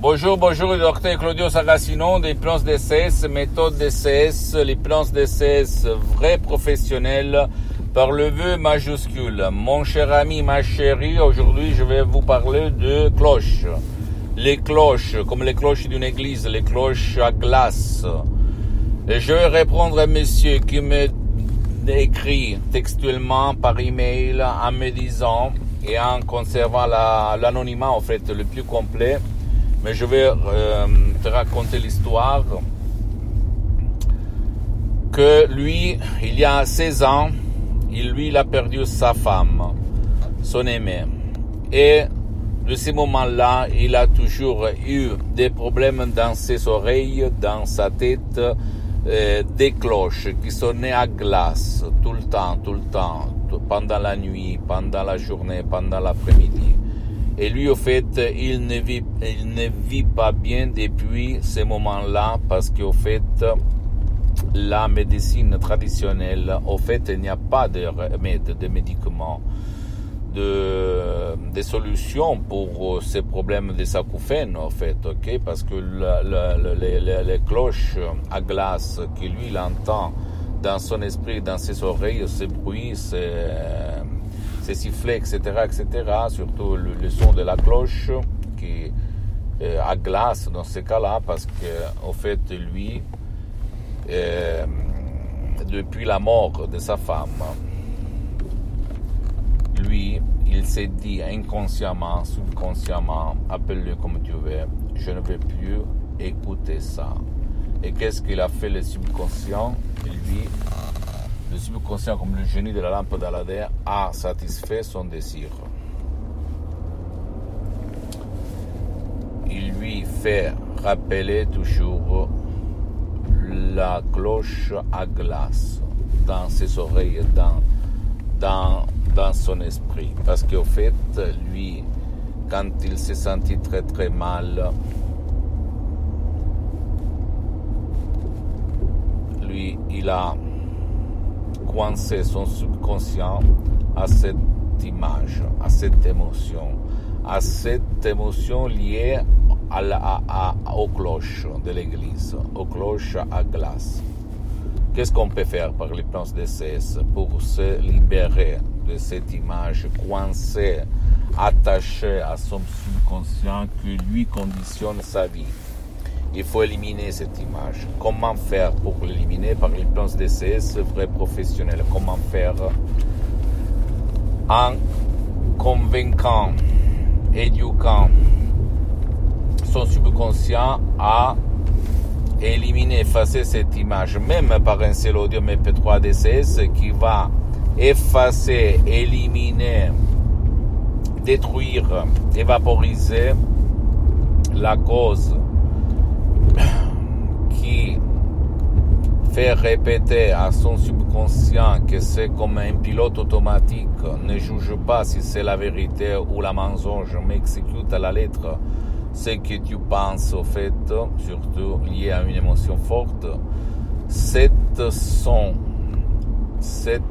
Bonjour, bonjour, docteur Claudio Saracino des plans DCS, méthode DCS, les plans DCS vrais professionnels par le vœu majuscule. Mon cher ami, ma chérie, aujourd'hui je vais vous parler de cloches. Les cloches, comme les cloches d'une église, les cloches à glace. Et je vais répondre à monsieur qui me écrit textuellement par email en me disant et en conservant l'anonymat en fait le plus complet mais je vais euh, te raconter l'histoire que lui, il y a 16 ans, il, lui, a perdu sa femme, son aimé. Et de ce moment-là, il a toujours eu des problèmes dans ses oreilles, dans sa tête, euh, des cloches qui sonnaient à glace tout le temps, tout le temps, pendant la nuit, pendant la journée, pendant l'après-midi. Et lui, au fait, il ne vit, il ne vit pas bien depuis ce moment-là parce qu'au fait, la médecine traditionnelle, au fait, il n'y a pas de remède, de médicaments, de, de solutions pour ces problèmes des acouphènes, au fait, ok? Parce que les, cloches à glace que lui, il entend dans son esprit, dans ses oreilles, ce bruit, c'est ces etc., etc., surtout le, son de la cloche qui euh, à glace dans ce cas-là, parce que fait, lui, euh, depuis la mort de sa femme, lui, il s'est dit inconsciemment, subconsciemment, appelle-le comme tu veux, je ne veux plus écouter ça. Et qu'est-ce qu'il a fait le subconscient? Lui, le subconscient, comme le génie de la lampe d'Aladin, a satisfait son désir. Il lui fait rappeler toujours la cloche à glace dans ses oreilles, dans, dans, dans son esprit. Parce qu'au fait, lui, quand il s'est senti très très mal, lui, il a coincer son subconscient à cette image, à cette émotion, à cette émotion liée à à, aux cloches de l'église, aux cloches à glace. Qu'est-ce qu'on peut faire par les de cesse pour se libérer de cette image coincée, attachée à son subconscient qui lui conditionne sa vie? Il faut éliminer cette image. Comment faire pour l'éliminer par les plans DCS vrais professionnels Comment faire? En convaincant, éduquant son subconscient à éliminer, effacer cette image, même par un seul audio MP3 DCS qui va effacer, éliminer, détruire, évaporiser la cause qui fait répéter à son subconscient que c'est comme un pilote automatique, ne juge pas si c'est la vérité ou la mensonge, mais exécute à la lettre ce que tu penses au fait, surtout lié à une émotion forte, cette son, cette,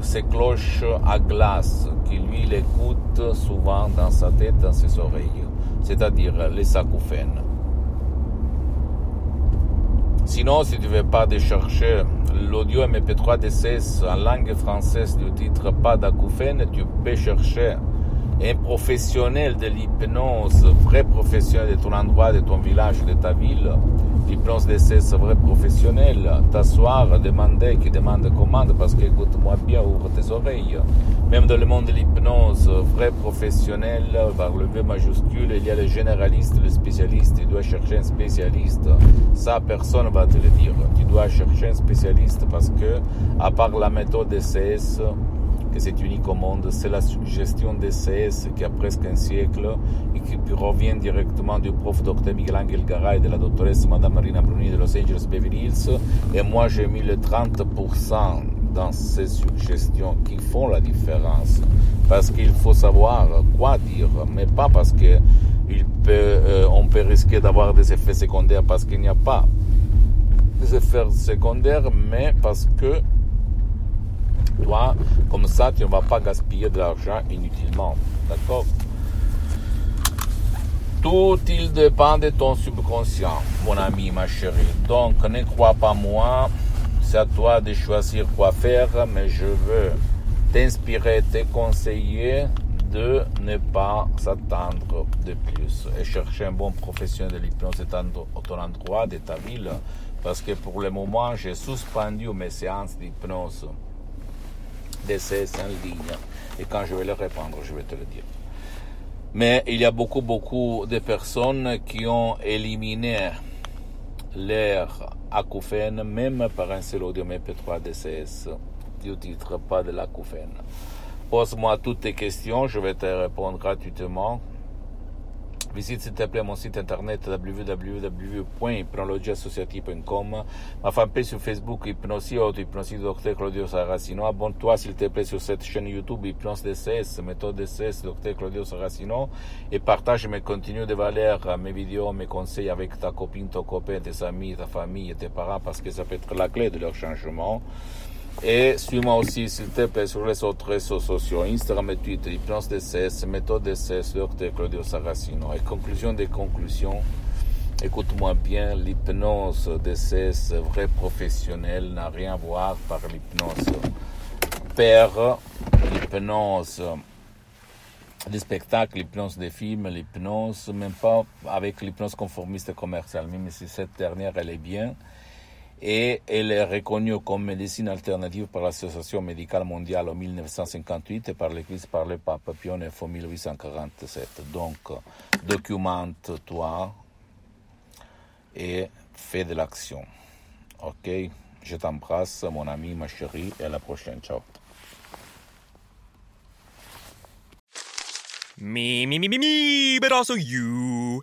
ces cloches à glace qui lui l'écoute souvent dans sa tête, dans ses oreilles, c'est-à-dire les acouphènes. Sinon, si tu veux pas de chercher l'audio MP3 DCS en langue française du titre Pas d'acouphène, tu peux chercher un professionnel de l'hypnose, vrai professionnel de ton endroit, de ton village, de ta ville, l'hypnose DCS vrai professionnel, t'asseoir, demander, qui demande commande, parce que écoute-moi bien, ouvre tes oreilles. Même dans le monde de l'hypnose, vrai professionnel, par le V majuscule, il y a le généraliste, le spécialiste, tu dois chercher un spécialiste. Ça, personne va te le dire. Tu dois chercher un spécialiste parce que, à part la méthode DCS, que c'est unique au monde, c'est la gestion CS qui a presque un siècle et qui revient directement du prof Dr Miguel Angel Garay et de la doctoresse Madame Marina Bruni de Los Angeles Beverly Hills. Et moi, j'ai mis le 30% dans ces suggestions qui font la différence. Parce qu'il faut savoir quoi dire, mais pas parce que euh, on peut risquer d'avoir des effets secondaires parce qu'il n'y a pas des effets secondaires, mais parce que toi, comme ça, tu ne vas pas gaspiller de l'argent inutilement. D'accord? Tout il dépend de ton subconscient, mon ami, ma chérie. Donc, ne crois pas moi. C'est à toi de choisir quoi faire, mais je veux t'inspirer, te conseiller de ne pas s'attendre de plus et chercher un bon professionnel de l'hypnose à ton endroit de ta ville parce que pour le moment j'ai suspendu mes séances d'hypnose d'essai en ligne et quand je vais le répondre je vais te le dire. Mais il y a beaucoup beaucoup de personnes qui ont éliminé l'air acouphène même par un seul audio MP3 DCS du titre pas de l'acouphène. Pose-moi toutes tes questions, je vais te répondre gratuitement. Visite s'il te plaît mon site internet www.hypnologieassociative.com, ma fanpage sur Facebook Hypnosie Auto, Hypnosie Dr Claudio Saracino. Abonne-toi s'il te plaît sur cette chaîne YouTube Hypnose DCS, méthode DCS Dr Claudio Saracino et partage mes contenus de valeur, mes vidéos, mes conseils avec ta copine, ton copain, tes amis, ta famille tes parents parce que ça peut être la clé de leur changement. Et suis-moi aussi, s'il te plaît, sur les autres réseaux sociaux, Instagram et Twitter, Hypnose DCS, Méthode DCS, Dr Claudio Saracino. Et conclusion des conclusions, écoute-moi bien, l'hypnose DCS vrai professionnel n'a rien à voir par l'hypnose père, l'hypnose des spectacles, l'hypnose des films, l'hypnose, même pas avec l'hypnose conformiste commerciale, même si cette dernière, elle est bien et elle est reconnue comme médecine alternative par l'Association médicale mondiale en 1958 et par l'Église par le pape IX en 1847. Donc, documente-toi et fais de l'action. Ok? Je t'embrasse, mon ami, ma chérie, et à la prochaine. Ciao. Me, me, me, me, me, but also you.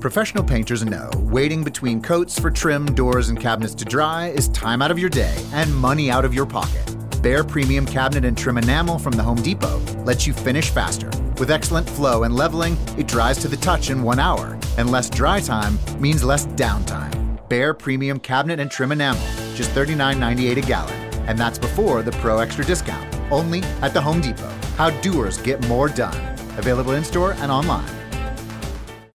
Professional painters know waiting between coats for trim, doors, and cabinets to dry is time out of your day and money out of your pocket. Bare Premium Cabinet and Trim Enamel from the Home Depot lets you finish faster. With excellent flow and leveling, it dries to the touch in one hour, and less dry time means less downtime. Bare Premium Cabinet and Trim Enamel, just $39.98 a gallon, and that's before the Pro Extra discount. Only at the Home Depot. How doers get more done. Available in store and online.